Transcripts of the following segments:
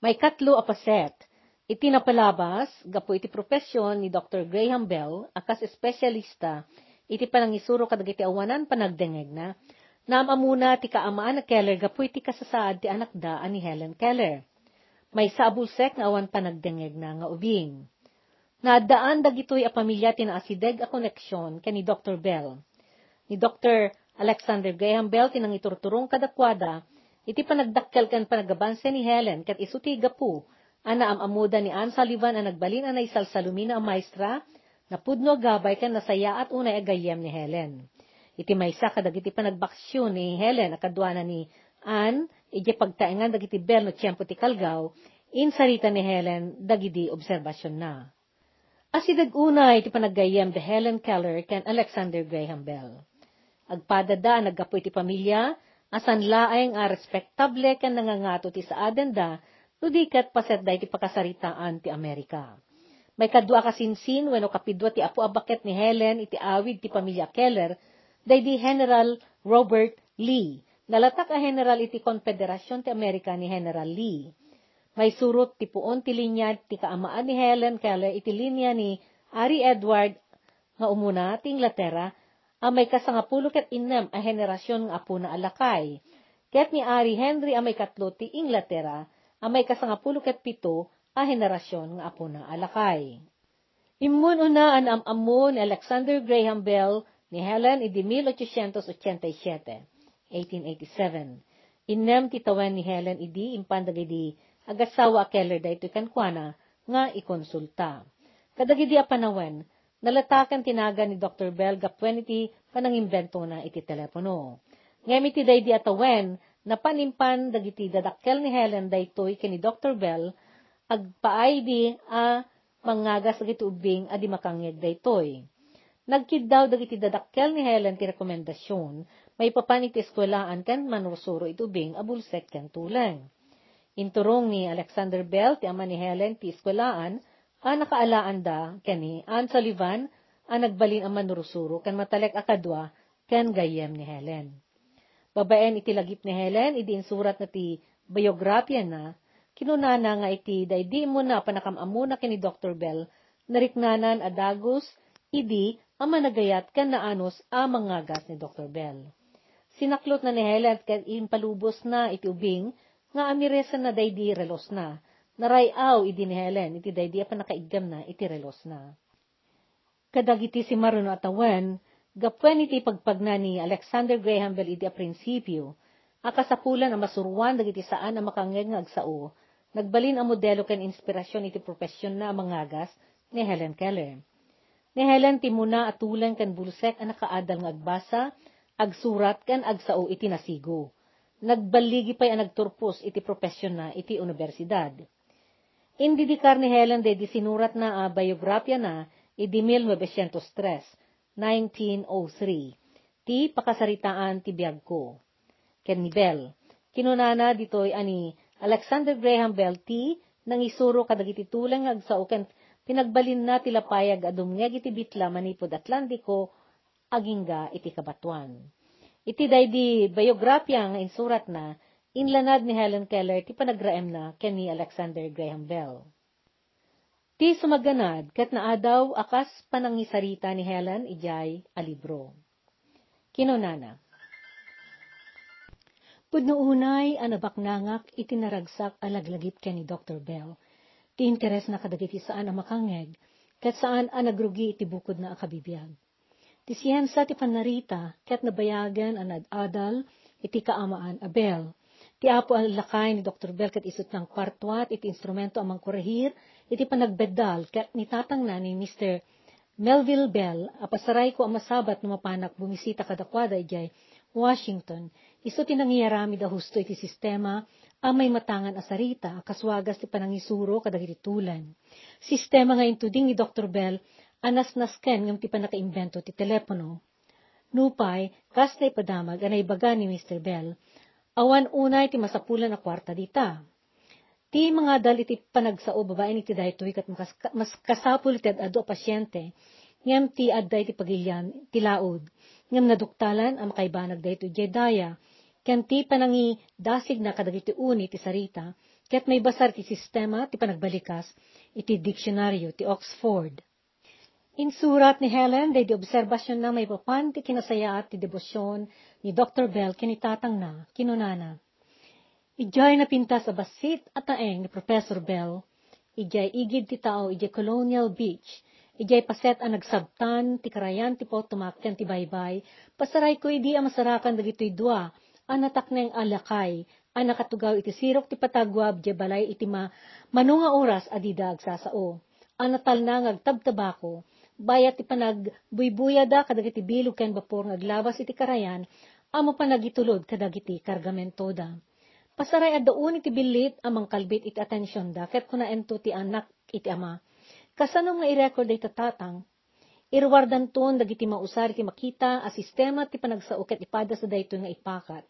May katlo apaset. Iti napalabas, gapo iti profesyon ni Dr. Graham Bell, akas espesyalista, iti panangisuro kadagiti awanan panagdengeg na, namamuna ti kaamaan na Keller, gapo iti kasasaad ti anak da ni Helen Keller. May sabulsek nga awan panagdengeg na nga ubing. Naadaan dagitoy a pamilya tinaasideg a koneksyon ken ni Dr. Bell. Ni Dr. Alexander Graham Bell tinang iturturong kadakwada, iti panagdakkel ken panagabanse ni Helen ket isuti gapu, ana amamuda ni Anne Sullivan ang nagbalin anay salsalumina ang maestra, na pudno gabay ken nasaya at unay agayem ni Helen. Iti maysa kadag iti panagbaksyon ni Helen akadwana ni Anne, iti pagtaengan dagiti bel no tiyempo ti kalgaw, insarita ni Helen dagidi obserbasyon na. Asidag unay iti panaggayem de Helen Keller ken Alexander Graham Bell. Agpadada naggapo iti pamilya, asan laeng a respektable ken nangangato ti saaden da, Tudikat paset da iti pakasaritaan ti Amerika. May kadua kasinsin wenno kapidwa ti apo abaket ni Helen iti awid ti pamilya Keller, day di General Robert Lee. Nalatak a general iti Konfederasyon ti Amerika ni General Lee. May surot ti puon ti linya ti kaamaan ni Helen Keller iti linya ni Ari Edward nga umuna ti Inglaterra, ang may kasangapulo ket innem a henerasyon nga apo na alakay. Ket ni Ari Henry ang may katlo ti Inglaterra, ang may kasangapulo ket pito a henerasyon nga apo na alakay. Immun una an amamu ni Alexander Graham Bell ni Helen idi 1887, 1887. Inem titawan ni Helen idi impandag idi agasawa Keller dayto kankwana nga ikonsulta. Kadagidi a panawen, nalatakan tinaga ni Dr. Bell gapwen iti panangimbento na iti telepono. Ngem iti daydi atawen, napanimpan dagiti dadakkel ni Helen daytoy ken ni Dr. Bell agpaay di a mangagas dagiti ubing adi makangyeg daytoy. Nagkid daw dagiti dadakkel ni Helen ti rekomendasyon may papan iti eskwelaan ken manusuro iti ubing abulsek ken tuleng. Inturong ni Alexander Bell ti ama ni Helen ti eskwelaan a nakaalaan da ken ni Anne Sullivan a nagbalin ang manurusuro ken matalek akadwa ken gayem ni Helen. Babaen iti lagip ni Helen, idi insurat na ti biografya na, kinunana nga iti daydi mo na panakaamuna kini Dr. Bell, nariknanan adagos, idi ang managayat kan naanos a mangagas ni Dr. Bell. Sinaklot na ni Helen kat impalubos na iti ubing, nga amiresan na daydi relos na, narayaw idi ni Helen, iti daydi a panakaigam na iti relos na. Kadagiti si Maruno atawan, Gapwen iti pagpagna ni Alexander Graham Bell iti a prinsipyo, akasapulan ang masuruan dagiti saan ang makangeg nga agsao, nagbalin ang modelo ken inspirasyon iti profesyon na mangagas ni Helen Keller. Ni Helen timuna atulan ken bulsek ang nakaadal nga agbasa, agsurat ken agsao iti nasigo. Nagbaligi pa'y ang nagturpos iti profesyon na iti universidad. Indidikar ni Helen de disinurat na a biografya na iti 1903, 1903. Ti pakasaritaan ti biyag ko. Ken ni Bell. Kinunana ditoy ani Alexander Graham Bell ti nang isuro kadagiti tulang agsao ken pinagbalin na ti lapayag adumngeg iti bitla manipod Atlantiko agingga iti kabatuan. Iti daydi biografya nga insurat na inlanad ni Helen Keller ti panagraem na ken ni Alexander Graham Bell. Ti sumaganad, kat naadaw akas panangisarita ni Helen ijay a libro. Kinunana. Pudno unay anabaknangak itinaragsak alaglagip ken ni Dr. Bell. Ti interes na kadagiti saan ang makangeg, kat saan ang nagrugi iti bukod na akabibiyag. Ti siyensa ti panarita, kat nabayagan ang adal iti kaamaan a Bell. Ti apo ang lakay ni Dr. Bell kat isut ng partwat iti instrumento amang kurehir iti panagbedal ket nitatang na ni Mr. Melville Bell, apasaray ko ang masabat no bumisita kadakwada ijay Washington, iso tinangyarami da husto iti sistema ang may matangan asarita, kaswagas ti panangisuro kadagiti tulan. Sistema nga intuding ni Dr. Bell, anas nasken ngam ti panakaimbento ti telepono. Nupay, kas na ipadamag, anay baga ni Mr. Bell, awan unay ti masapulan na kwarta dita. Ti mga dal iti panagsao babae ni ti daytoy kat mas kasapul iti ado pasyente, ngem ti adday ti pagilyan ti laod, ngem naduktalan ang makaibanag dayto jedaya, ken ti panangi dasig na kadagiti uni ti sarita, ket may basar ti sistema ti panagbalikas, iti diksyonaryo ti Oxford. Insurat ni Helen, day di obserbasyon na may papan ti kinasayaat ti debosyon ni Dr. Bell kinitatang na, kinunana. Ijay na pintas sa basit at taeng ni Professor Bell, ijay igid ti tao ijay Colonial Beach, ijay paset ang nagsabtan, ti karayan ti po tumakyan ti baybay, pasaray ko idi ang masarakan dagito'y dua, anatak neng alakay, ang nakatugaw iti sirok ti patagwab di balay iti ma, manunga oras adida agsasao. Anatal na ngagtabtabako, bayat ti panag buybuyada kadagiti bilog ken bapor ngaglabas iti karayan, amo panagitulod kadagiti kargamento da. Pasaray addaon iti bilit amang kalbit iti atensyon da, ket kuna ento ti anak iti ama. Kasanong nga i-record iti tatang, irwardan ton dagiti mausar iti makita a sistema ti panagsao ket ipada sa dayto nga ipakat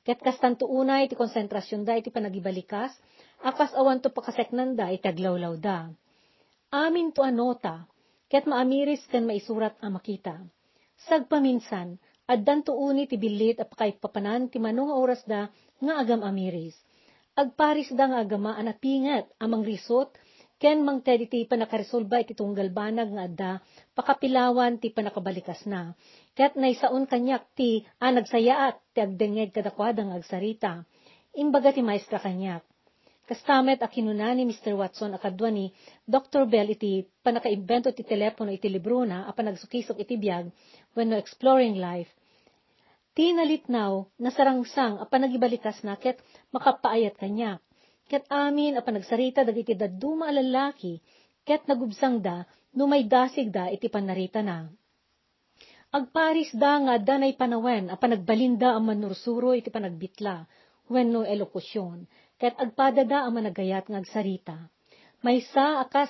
Ket kastanto unay ti konsentrasyon da iti panagibalikas, akas awan to pakaseknan da iti aglawlaw da. Amin to anota, ket maamiris ken maisurat a makita. Sagpaminsan, addan to uni ti bilit apakay papanan ti manong oras da nga agam amiris. Agparis da nga agama anapingat amang risot, ken mang tedi ti panakaresolba iti tunggal banag nga adda, pakapilawan ti panakabalikas na. Ket naisaon kanyak ti ah, nagsayaat ti agdengeg kadakwadang agsarita. Imbaga ti maestra kanyak. Kastamet a kinuna ni Mr. Watson akadwa ni Dr. Bell iti panakaimbento ti telepono iti libro na a panagsukisok iti biyag when no exploring life. Ti nalitnaw nasarangsang a panagibalikas na ket makapaayat kanyak. Ket amin a panagsarita dagiti daduma a lalaki ket nagubsang da no may dasig da iti panarita na. Agparis da nga danay panawen, a panagbalinda ang manursuro iti panagbitla, wenno elokusyon, ket agpada da ang managayat nga agsarita. Maysa akas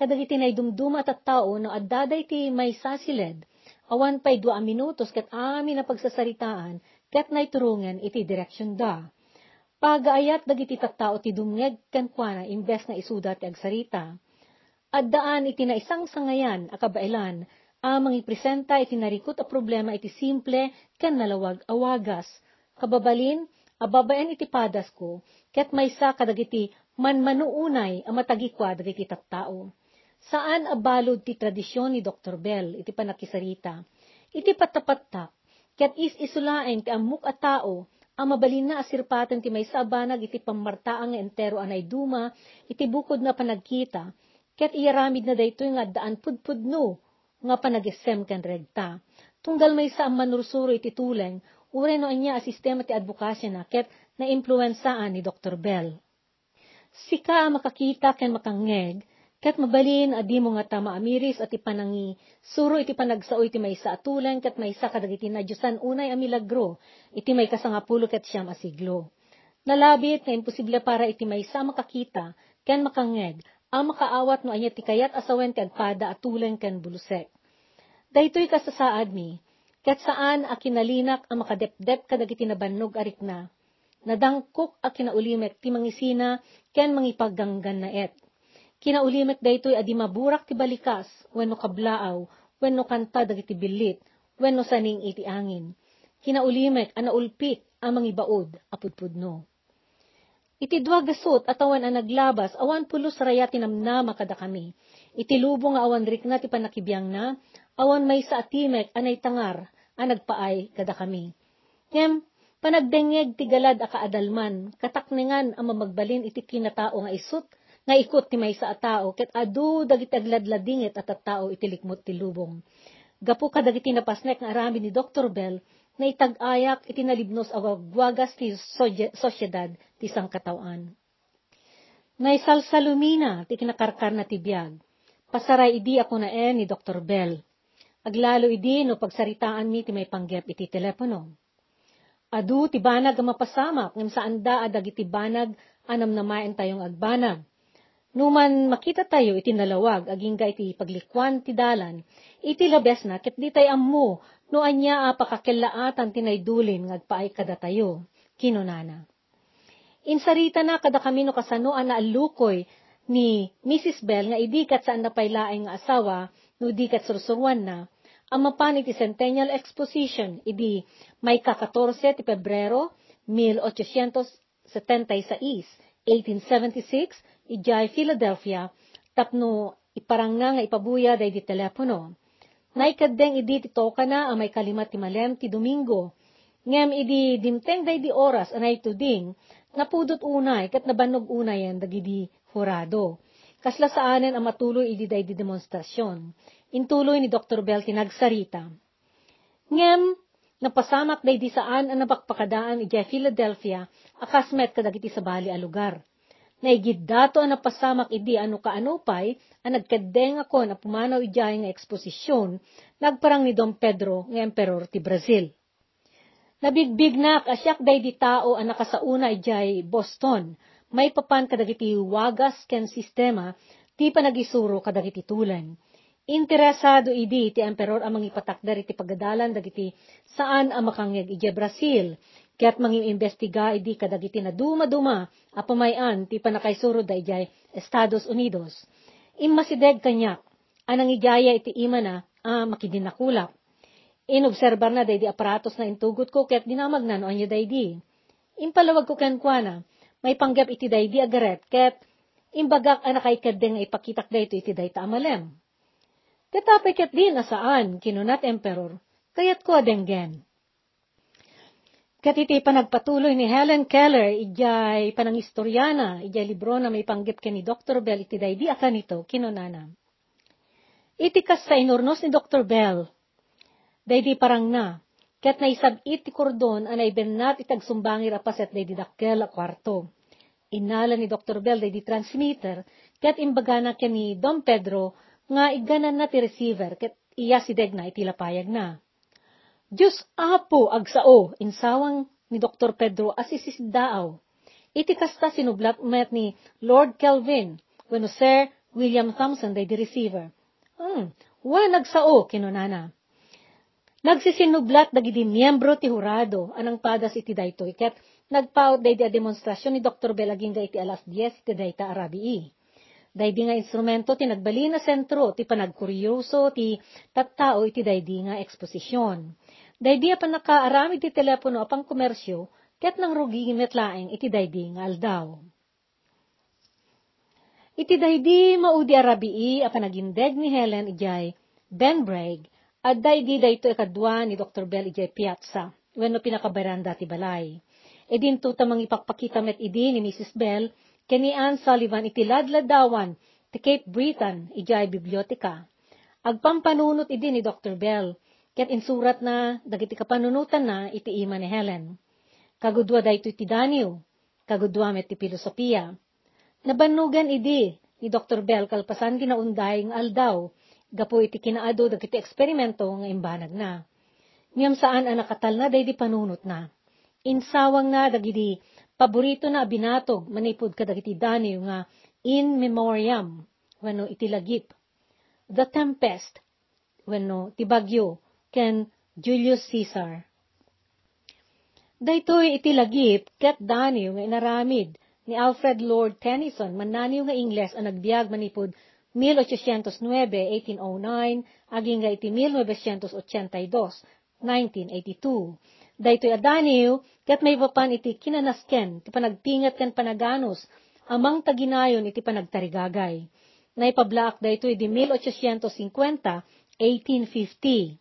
kadagiti nay dumduma at tao no addaday ti maysa siled, awan pay dua minutos ket amin na pagsasaritaan, ket nay turungen iti direksyon da. Pagaayat dagiti tattao ti dumngeg ken kuana imbes na isuda ti agsarita. Addaan iti na isang sangayan akabailan, amang ipresenta iti narikot a problema iti simple ken nalawag awagas. Kababalin, ababaen iti padas ko, ket maysa kadagiti manmanuunay a matagikwa dagiti tattao. Saan abalod ti tradisyon ni Dr. Bell iti panakisarita? Iti patapatak, ket is isulaen ti amok a tao, ang mabalin na asirpatan ti maysa abanag iti pamartaang nga entero anay duma, iti bukod na panagkita, ket iyaramid na daytoy nga daan pudpudno, nga panagesem ken regta. Tunggal may sa manursuro iti tuleng, ure no anya a sistema ti advokasya na ket na impluensaan ni Dr. Bell. Sika makakita ken makangeg, ket mabalin adi mo nga ta maamiris at ipanangi, suro iti panagsao iti may sa atulen ket may sa kadagiti na Diyosan unay a milagro, iti may kasangapulo ket siyam asiglo. Nalabit nga imposible para iti may sa makakita, ken makangeg, ang makaawat no anya ti kayat asawen ti agpada atulen ken bulusek. Daytoy kasasaad mi, ket saan a kinalinak ang makadepdep kadagiti nabannog arik na, nadangkok a kinaulimek ti mangisina ken mangipaganggan na et. Kinaulimek daytoy adi maburak ti balikas, wenno kablaaw, wenno kanta dagiti bilit, wenno saning iti angin. Kinaulimek a naulpit ang mangibaod apudpudno. Iti dua gasot atawan ang naglabas, awan pulos raya tinamnama kada kami. Iti lubong awan rikna ti panakibiyang na, awan may sa atimek anay tangar, ang nagpaay kada kami. Kem, panagdengeg ti galad a kaadalman, katakningan ang mamagbalin iti kinatao nga isut, nga ikot ti may sa atao, ket adu dagiti agladladingit at tao iti likmot ti lubong. Gapu kadagiti napasnek nga arami ni Dr. Bell, na itag-ayak itinalibnos awagwagas ti sosyedad ti sangkatawan. Naisalsalumina ti kinakarkar na ti biyag. Pasaray idi ako na eh ni Dr. Bell. Aglalo idi no pagsaritaan mi ti may panggep iti telepono. Adu ti banag ang mapasamak ngem saan da adag iti banag anam namaen tayong agbanag. Numan makita tayo iti nalawag agingga iti paglikwan ti dalan, iti labes na ket di tay ammo no anya a pakakilaatan tinaydulin ngagpaay kada tayo. Kinunana. Insarita na kada kami no kasano ana alukoy ni Mrs. Bell nga idikat saan napaylaeng nga asawa no dikat sursurwan na ang mapan iti Centennial Exposition, idi may ka-14 ti Pebrero 1876, 1876, ijay Philadelphia, tapno iparanga nga ipabuya day di telepono. Naikadeng idi ti na ang may kalimat ti malem ti Domingo. Ngem idi dimteng day di oras anay tuding, napudot unay kat nabanog unayan dagidi hurado. Kasla saanen ang matuloy idi day di demonstrasyon. Intuloy ni Dr. Bell tinagsarita. Ngem, napasamak day di saan ang napakpakadaan ijay Philadelphia, akasmet kadagiti sa bali a lugar. Naigid dato ang napasamak idi ano kaano pay, ang nagkadeng ako na pumanaw ijay nga eksposisyon, nagparang ni Dom Pedro nga emperor ti Brazil. Nabigbig na asyak day di tao ang nakasauna ijay Boston, may papan kadagiti wagas ken sistema, ti panagisuro kadagiti tulan. Interesado idi ti emperor ang mangipatakdar iti pagadalan dagiti saan ang makangeg ije Brazil, Kaya't manging imbestiga idi kadagiti na duma-duma apamayan ti panakaysuro da ijay Estados Unidos. Immasideg kanya, anang ijaya iti ima na ah, makidinakulap. Inobserbar na day di aparatos na intugot ko kaya't dinamag na no anya day di. Impalawag ko kenkwana, may panggap iti day di agaret kaya't imbagak anakay kadeng ipakitak day ito iti day taamalem. Katapay kat din asaan, kinunat emperor, kaya't ko adenggen. Kat iti panagpatuloy ni Helen Keller, ijay panangistoryana, ijay libro na may panggip ni Dr. Bell, iti day di akan ito, kinunana. Iti kas sa inurnos ni Dr. Bell, day di parang na, kat naisab iti kordon anay bennat itagsumbangir apaset day di dakkel a kwarto. Inala ni Dr. Bell day di transmitter, kat imbaga na ni Dom Pedro, nga iganan na ti receiver, kat iya si Degna iti lapayag na. Diyos apo agsao, insawang ni Dr. Pedro asisisdaaw. Iti kasta sinublat met ni Lord Kelvin, when Sir William Thompson day di receiver. Hmm, wa nagsao, kinunana. Nagsisinublat dagiti miyembro ti hurado, anang padas iti daytoy, ket nagpaot day di demonstrasyon ni Dr. Belaginga iti alas 10 iti dayta arabii. Daydi nga instrumento ti nagbali na sentro ti panagkuryoso ti tattao iti daydi nga eksposisyon. Daydi pa nakaaramid ti telepono apang komersyo ket nang rugi metlaeng iti daydi nga aldaw. Iti daydi maudi arabii a panagindeg ni Helen ijay Ben Bragg at daydi dayto ikadwa ni Dr. Bell ijay piazza wenno pinakabaranda ti balay. E dinto tamang ipakpakita met idi ni Mrs. Bell Kani Ann Sullivan iti ladladawan ti Cape Breton ijay biblioteka. Agpampanunot idi ni Dr. Bell, ket insurat na dagiti kapanunutan na iti ima ni Helen. Kagudwa da ito iti Daniel, kagudwa met ti filosofiya. Nabanugan idi ni Dr. Bell kalpasan ginaunday ng aldaw, gapo iti kinaado dagiti eksperimento nga imbanag na. Ngam saan ang nakatal na day panunot na. Insawang na dagiti paborito na binatog manipod kadagiti Daniel nga in memoriam wenno itilagip. The Tempest wenno tibagyo ken Julius Caesar. Daytoy itilagip ket Daniel nga inaramid ni Alfred Lord Tennyson mananiw nga Ingles ang nagbiag manipod 1809-1809 aging nga iti 1982, 1982 daytoy adaniw, ket may papan iti kinanasken, ti panagpingat ken panaganos, amang taginayon iti panagtarigagay. Naipablaak daytoy di 1850, 1850.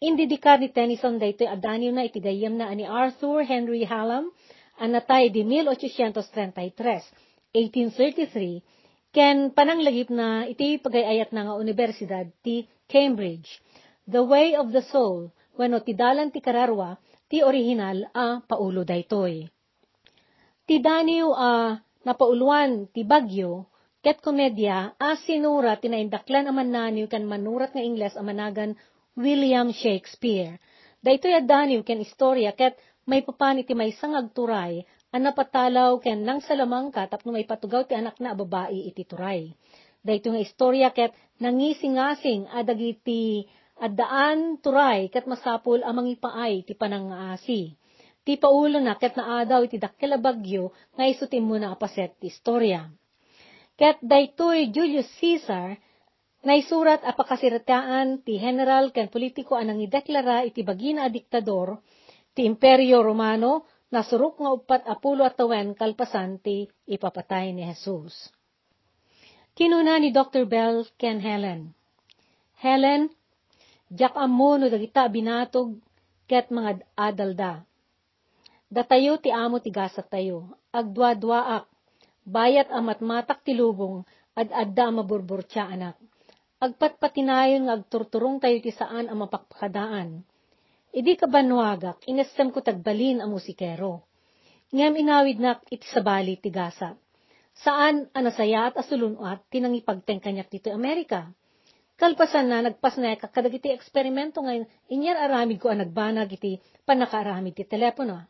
Indidikar ni Tennyson daytoy adaniw na iti na ani Arthur Henry Hallam, anatay di 1833, 1833, ken pananglagip na iti pagayayat na nga universidad ti Cambridge. The Way of the Soul, wano ti dalan ti kararwa, ti original a paulo daytoy. Ti daniw a napauluan ti bagyo, ket komedya a sinura tinaindaklan a mananiw kan manurat nga Ingles a managan William Shakespeare. Daytoy a daniw ken istorya ket may papan iti may sangag turay a napatalaw ken nang salamangka tapno may patugaw ti anak na babae iti turay. Dayto nga istorya ket nangisingasing a dagiti at daan turay kat masapul amang ipaay ti panangaasi. Ti paulo na kat naadaw iti dakkel bagyo nga isutim mo na apaset ti istorya. Kat daytoy Julius Caesar naisurat a pakasirataan ti general ken politiko anang ideklara iti bagina a diktador ti Imperyo Romano nasurok nga upat apulo at tawen kalpasan ti ipapatay ni Jesus. Kinuna ni Dr. Bell ken Helen. Helen, jak amo no dagita binatog ket mga adalda. Datayo ti amo ti gasat tayo, agdwa-dwaak, bayat amat matak ti lubong, ad adda maburburtya anak. Agpatpatinayon nga agturturong tayo ti saan ang mapakpakadaan Idi ka banwagak, inestem ko tagbalin ang musikero. Ngem inawid nak iti sabali tigasa. Saan anasaya at asulunat tinangipagteng kanyak dito Amerika. Kalpasan na nagpas na kakadag iti eksperimento ngayon, inyar aramid ko ang nagbanag iti panakaaramid ti telepono.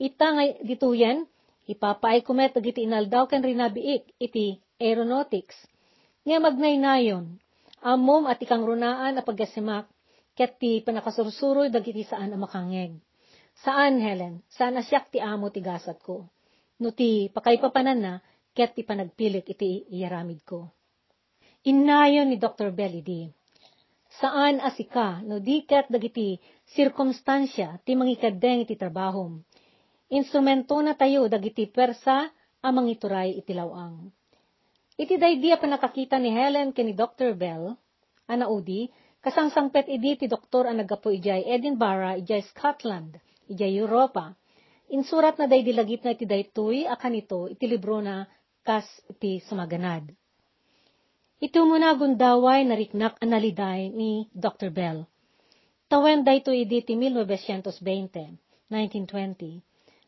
Ita ngay dito yan, ipapaay kumet iti inaldaw kan rinabiik iti aeronautics. Nga magnaynayon, amom at ikang runaan a pagasimak, ket ti panakasursuroy dagiti saan a makangeg. Saan, Helen? Saan asyak ti amo ti gasat ko? No ti pakaipapanan na, ket ti panagpilit iti iyaramid ko. Innayon ni Dr. Belly Saan asika, no di ket dagiti sirkumstansya ti mangikadeng iti trabahom. Instrumento na tayo dagiti persa amang ituray iti lawang. Iti daydia pa nakakita ni Helen ken ni Dr. Bell, ana udi, Kasangsangpet idi ti doktor ang nagapo ijay Edinburgh, ijay Scotland, ijay Europa. Insurat na day dilagit na iti daytoy akan ito iti libro na kas iti sumaganad. Ito muna gundaway nariknak analiday ni Dr. Bell. Tawen dayto idi ti 1920, 1920.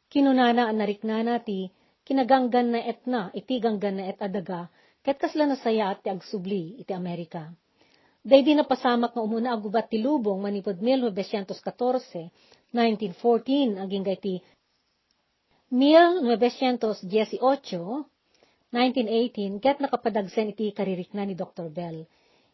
Kinunana ang nariknana ti kinaganggan na etna iti ganggan na et adaga ket kasla nasaya at ti agsubli iti Amerika. Day di napasamak nga umuna agubat ti lubong manipod 1914, 1914 aging gaiti 1918, 1918, ket nakapadagsen iti karirik na ni Dr. Bell.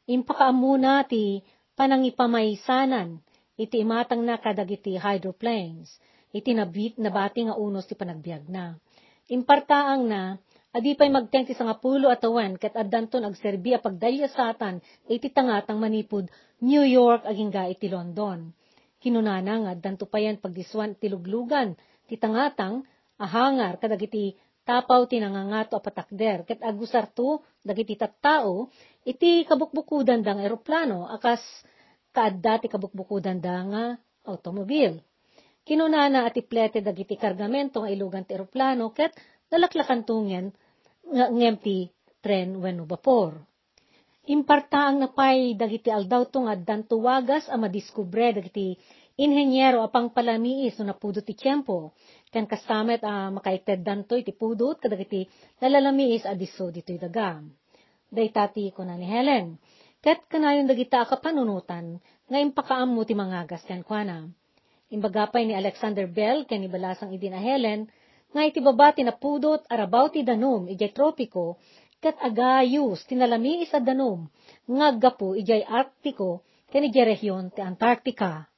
Impakaamuna ti panangipamaysanan, iti imatang na kadagiti hydroplanes, iti nabit nabati nga unos ti panagbiag na. Impartaang na, Adi pa'y magteng ti sangapulo at awan, kat addanton agserbi a pagdalya satan, iti tangatang manipud New York aging ga iti London. Kinunana nga, addanto pa yan pagdiswan ti luglugan, ti tangatang, ahangar, kadagiti tapaw ti nangangato a patakder, kat agusarto, dagiti tattao, iti kabukbukudan dang eroplano, akas kaadda ti kabukbukudan da nga automobil. Kinunana at iplete dagiti kargamento nga ilugan ti eroplano, ket nalaklakan tungen, ngempti tren wenno vapor. Impartaang napay dagiti aldaw tong addan tuwagas a madiskubre dagiti inhenyero apang palamiis no napudo ti tiyempo. Ken kastamet a makaited dantoy ti pudot kadagiti nalalamiis a diso dito'y daga. Daytati ko na ni Helen. Ket kanayon dagita kapanunutan nga impakaam mo ti mangagas ken kuana. Imbagapay ni Alexander Bell ken ni balasang idin a Helen nga iti babati na pudot arabaw ti danom ijay tropiko, kat agayus tinalami isa danom, nga gapu ijay arktiko, ken ijay rehiyon ti Antarctica.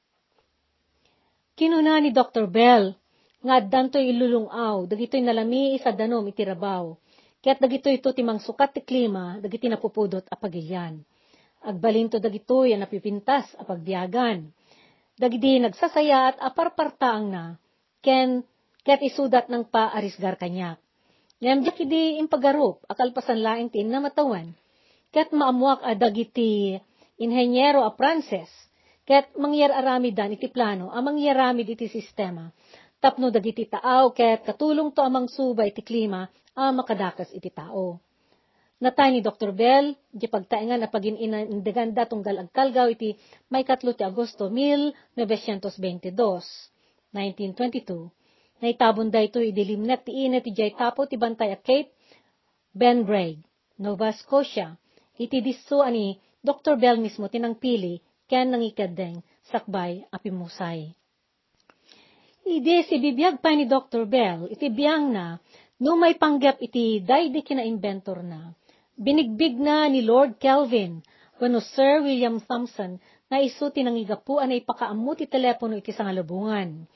Kinuna ni Dr. Bell, nga dantoy ilulungaw, dagitoy nalami isa danom iti rabaw, ket dagitoy ito ti mangsukat ti klima, dagiti napupudot a pagilyan. Agbalinto dagitoy a napipintas a pagbiyagan. Dagiti nagsasaya at aparpartaang na, ken ket isudat ng paarisgar kanyak. Ngem di kidi impagarup, akal pasan laing tin na matawan. Ket maamuak a dagiti inhenyero a Pranses, ket mangyar aramidan iti plano, a mangyaramid iti sistema. Tapno dagiti taaw, ket katulong to amang suba iti klima, a makadakas iti tao. Natay ni Dr. Bell, di pagtaingan na pagin inindaganda tunggal agkalgaw iti may katlo ti Agosto 1922, 1922 Naitabon da ito idilimnet ti inet ti jay tapo ti bantay at Cape Benbraig, Nova Scotia. Iti disso ani Dr. Bell mismo tinangpili ken nangikadeng sakbay apimusay. Ide si bibiyag pa ni Dr. Bell, iti biyang na, no may panggap iti daydi kina-inventor na. Binigbig na ni Lord Kelvin, wano Sir William Thompson, na iso tinangigapuan ay pakaamu ti telepono iti sangalubungan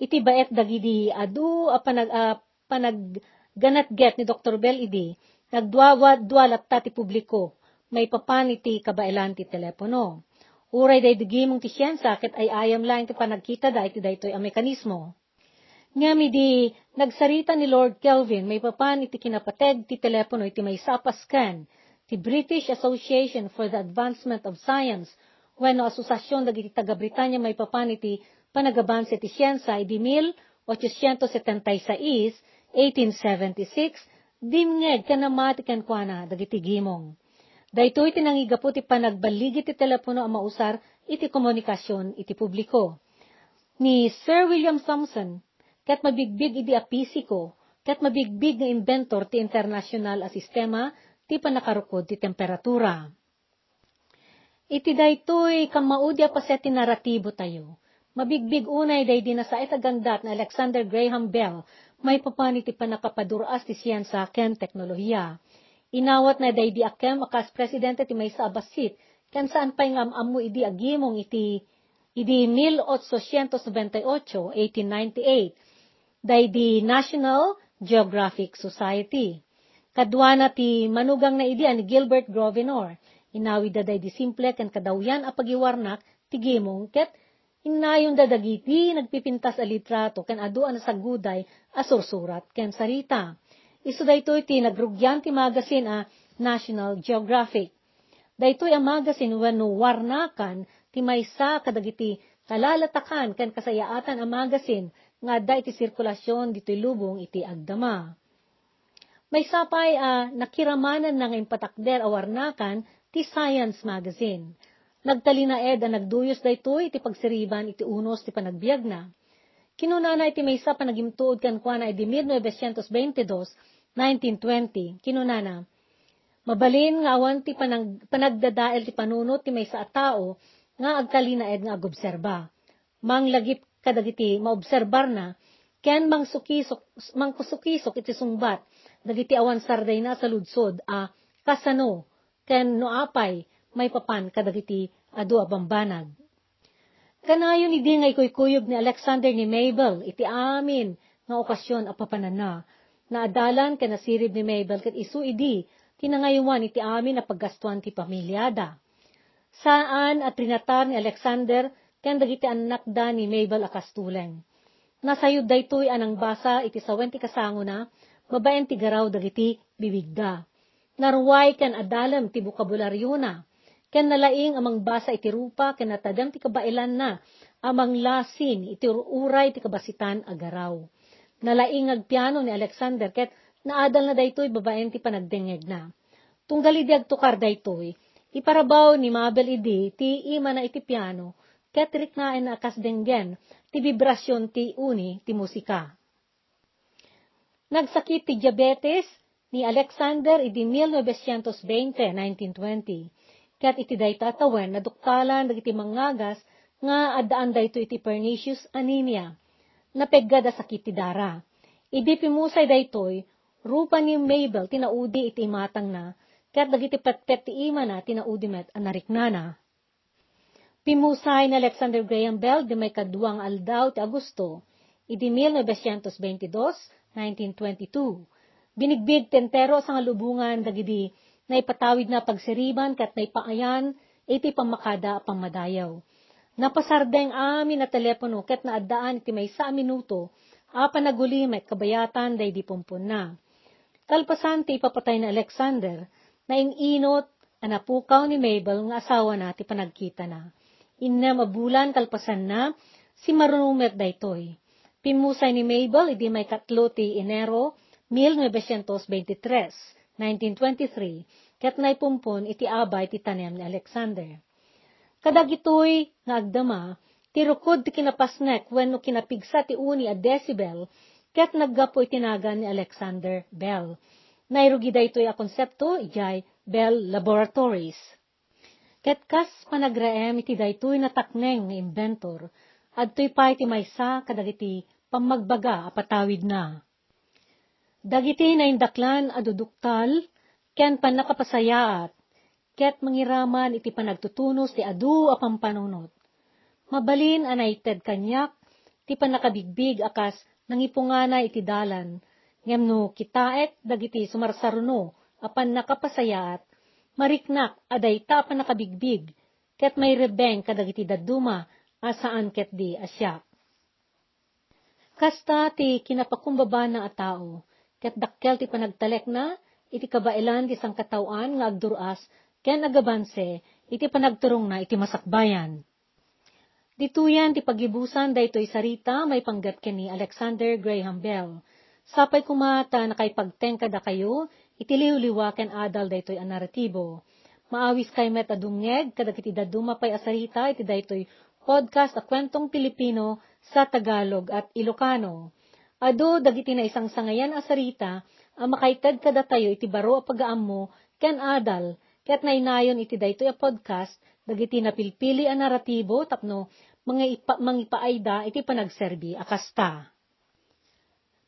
iti baet dagidi adu a panag uh, panagganat-get ni Dr. Bell idi nagduawad dualat ta ti publiko may papan iti kabailan ti telepono. Uray day digimong ti siyensa ket ay ayam lang ti panagkita da iti daytoy a mekanismo. Nga di nagsarita ni Lord Kelvin, may papan iti kinapateg ti telepono iti may sapaskan, ti British Association for the Advancement of Science, when no asosasyon dagiti taga Britanya may papan iti panagabansa iti siyensa, iti 1876, 1876, dimngeg kanamati kan kuana dagiti gimong. Daytoy tinangigapo ti panagbaligi ti telepono ang mausar iti komunikasyon iti publiko. Ni Sir William Thomson, kat mabigbig idi a pisiko, kat mabigbig nga inventor ti internasyonal a sistema ti panakarukod ti temperatura. Iti daytoy kamaudi a paset ti naratibo tayo. Mabigbig unay day di nasa itagandat na Alexander Graham Bell may papani ti panakapaduras ti siyensa ken teknolohiya. Inawat na day di akem akas presidente ti may sa abasit ken saan pa'y ngam idi agimong iti idi 1898, 1898, day di National Geographic Society. Kadwana ti manugang na idi ani Gilbert Grovenor, inawi da day di simple ken kadawyan a pagiwarnak ti gimong ket inayon da dagiti nagpipintas a litrato ken aduan sa guday a sursurat ken sarita. Isu daytoy ti nagrugyan ti magazine a National Geographic. Daytoy ang magazine wenno warnakan ti maysa kadagiti kalalatakan ken kasayaatan a magazine nga da iti sirkulasyon ditoy lubong iti agdama. May sapay a nakiramanan na ngayon patakder a warnakan ti Science Magazine. Nagtalina ed a nagduyos daytoy iti pagsiriban iti unos ti panagbiag na. Kinunana iti maysa pa nagimtuod kan kuana iti 1922, 1920. Kinunana, mabalin nga awan ti panag, panagdadael ti panunot ti maysa a tao nga agtalinaed nga agobserba. Manglagip kadagiti maobserbar na, ken mangsukisok, mangkusukisok iti sungbat, dagiti awan sarday na sa ludsod, a kasano, ken no apay, may papan kadagiti adu a bambanag. Kanayon idi nga ikuykuyog ni Alexander ni Mabel, iti amin nga okasyon a papanana, na adalan ken nasirib ni Mabel ket isu idi, tinangayuan iti amin na paggastuan ti pamilyada saan at trinatar ni Alexander ken dagiti anak da ni Mabel akastuleng. Nasayod daytoy anang basa iti sawen ti kasango na, babaen ti garaw dagiti bibigda. Narway ken adalam ti bukabularyo na, ken nalaing amang basa iti rupa ken natadam ti kabailan na, amang lasin iti uray ti kabasitan agaraw. Nalaing agpiano ni Alexander ket naadal na daytoy babaen ti panagdengeg na. Tunggali di agtukar daytoy, Iparabaw ni Mabel idi, ti ima na iti piano, ketrik na en akas denggen, ti vibrasyon ti uni, ti musika. Nagsakit ti diabetes ni Alexander idi 1920, 1920. Kat iti dayta tawen na duktalan dagiti mangagas nga addaan dayto iti pernicious anemia. Napeggada sakit ti dara. Idi pimusay daytoy, rupa ni Mabel tinaudi iti matang na, Kat dagiti petpet ti ima na tinaudimet anariknana. Pimusay na Alexander Graham Bell di may kaduang aldaw ti Agosto, iti 1922, 1922. Binigbig tentero sa nga lubungan dagidi na ipatawid na pagsiriban kat na ipaayan iti pamakada pamadayaw. Napasardeng amin na telepono ket na addaan iti may sa minuto, apa nagulimet kabayatan day di pumpun na. Kalpasan ti ipapatay na Alexander, na inot anapukaw ni Mabel nga asawa na ti panagkita na. Inna mabulan kalpasan na, si marunumet daytoy. Pimusay ni Mabel, idi may katlo ti Enero, 1923, 1923, ket naipumpon iti abay ti tanem ni Alexander. Kadagitoy nga agdama, ti rukod ti kinapasnek wenno kinapigsa ti uni a decibel, ket naggapo itinagan ni Alexander Bell Nairugi daytoy a konsepto, ijay Bell Laboratories. Ket kas panagraem iti daytoy natakneng nga inventor, adtoy pa iti maysa kadagiti pamagbaga apatawid na. Dagiti na indaklan aduduktal, ken panakapasayaat, ket mangiraman iti panagtutunos ti adu a pampanunot. Mabalin anay ted kanyak, ti panakabigbig akas nangipungana iti dalan, ngem no kitaet dagiti sumarsaruno apan nakapasayaat mariknak aday ta pa nakabigbig ket may rebeng kadagiti daduma asaan ket di asyak. Kasta ti kinapakumbaba na a tao, ket dakkel ti panagtalek na, iti kabailan ti sang katawan nga agduras, ken agabanse, iti panagturong na iti masakbayan. Dituyan ti pagibusan daytoy sarita may panggat ken ni Alexander Graham Bell. Sapay kumata na kay pagtengkada kayo, iti liwliwa ken adal daytoy a naratibo. Maawis kay met adungeg, kadagiti daduma pay asarita, iti daytoy podcast a kwentong Pilipino sa Tagalog at Ilocano. Ado, dagiti na isang sangayan asarita, a makaitad kada tayo iti baro a pagaammo, ken adal, ket nainayon iti daytoy a podcast, dagiti napilpili a naratibo, tapno, mga ipa, mangipaayda iti panagserbi akasta.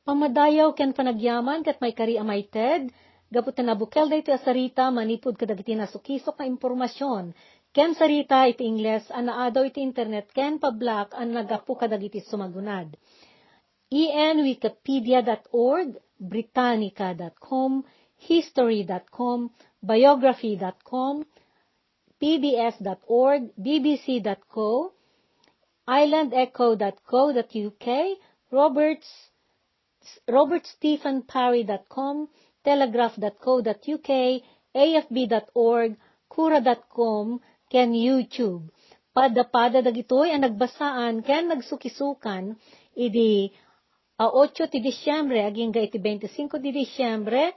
Pamadayaw ken panagyaman ket may kari amay ted, gapot na nabukel daytoy asarita manipod kadagiti nasukisok na impormasyon Ken sarita iti Ingles, anaadaw iti internet, ken pablak ang nagapu kadagiti sumagunad. enwikipedia.org, britannica.com, history.com, biography.com, pbs.org, bbc.co, islandecho.co.uk, roberts, robertstephenparry.com, telegraph.co.uk, afb.org, kura.com, ken YouTube. Pada-pada dagitoy ang nagbasaan ken nagsukisukan idi a 8 ti Disyembre aging iti 25 ti Disyembre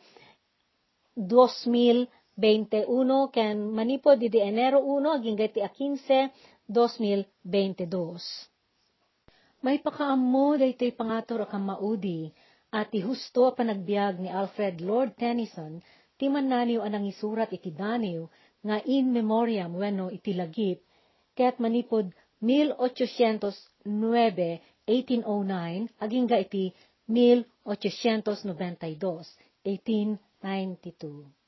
2021 ken manipod idi Enero 1 aging iti a 15 2022. May pakaammo daytoy pangator a maudi at husto panagbiag ni Alfred Lord Tennyson ti mananiw anang isurat iti daniw nga in memoriam wenno itilagip, ket manipod 1809, 1809, aging ga iti 1892, 1892.